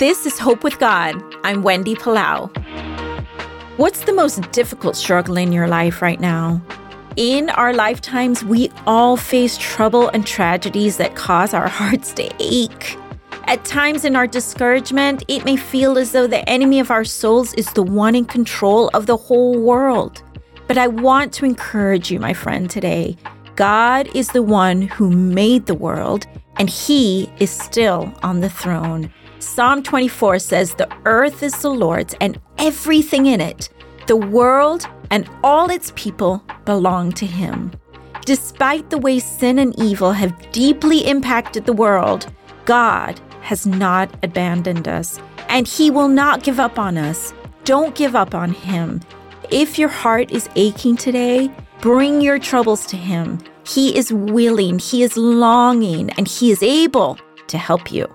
This is Hope with God. I'm Wendy Palau. What's the most difficult struggle in your life right now? In our lifetimes, we all face trouble and tragedies that cause our hearts to ache. At times in our discouragement, it may feel as though the enemy of our souls is the one in control of the whole world. But I want to encourage you, my friend, today. God is the one who made the world, and He is still on the throne. Psalm 24 says, The earth is the Lord's and everything in it. The world and all its people belong to Him. Despite the way sin and evil have deeply impacted the world, God has not abandoned us, and He will not give up on us. Don't give up on Him. If your heart is aching today, bring your troubles to Him. He is willing, He is longing, and He is able to help you.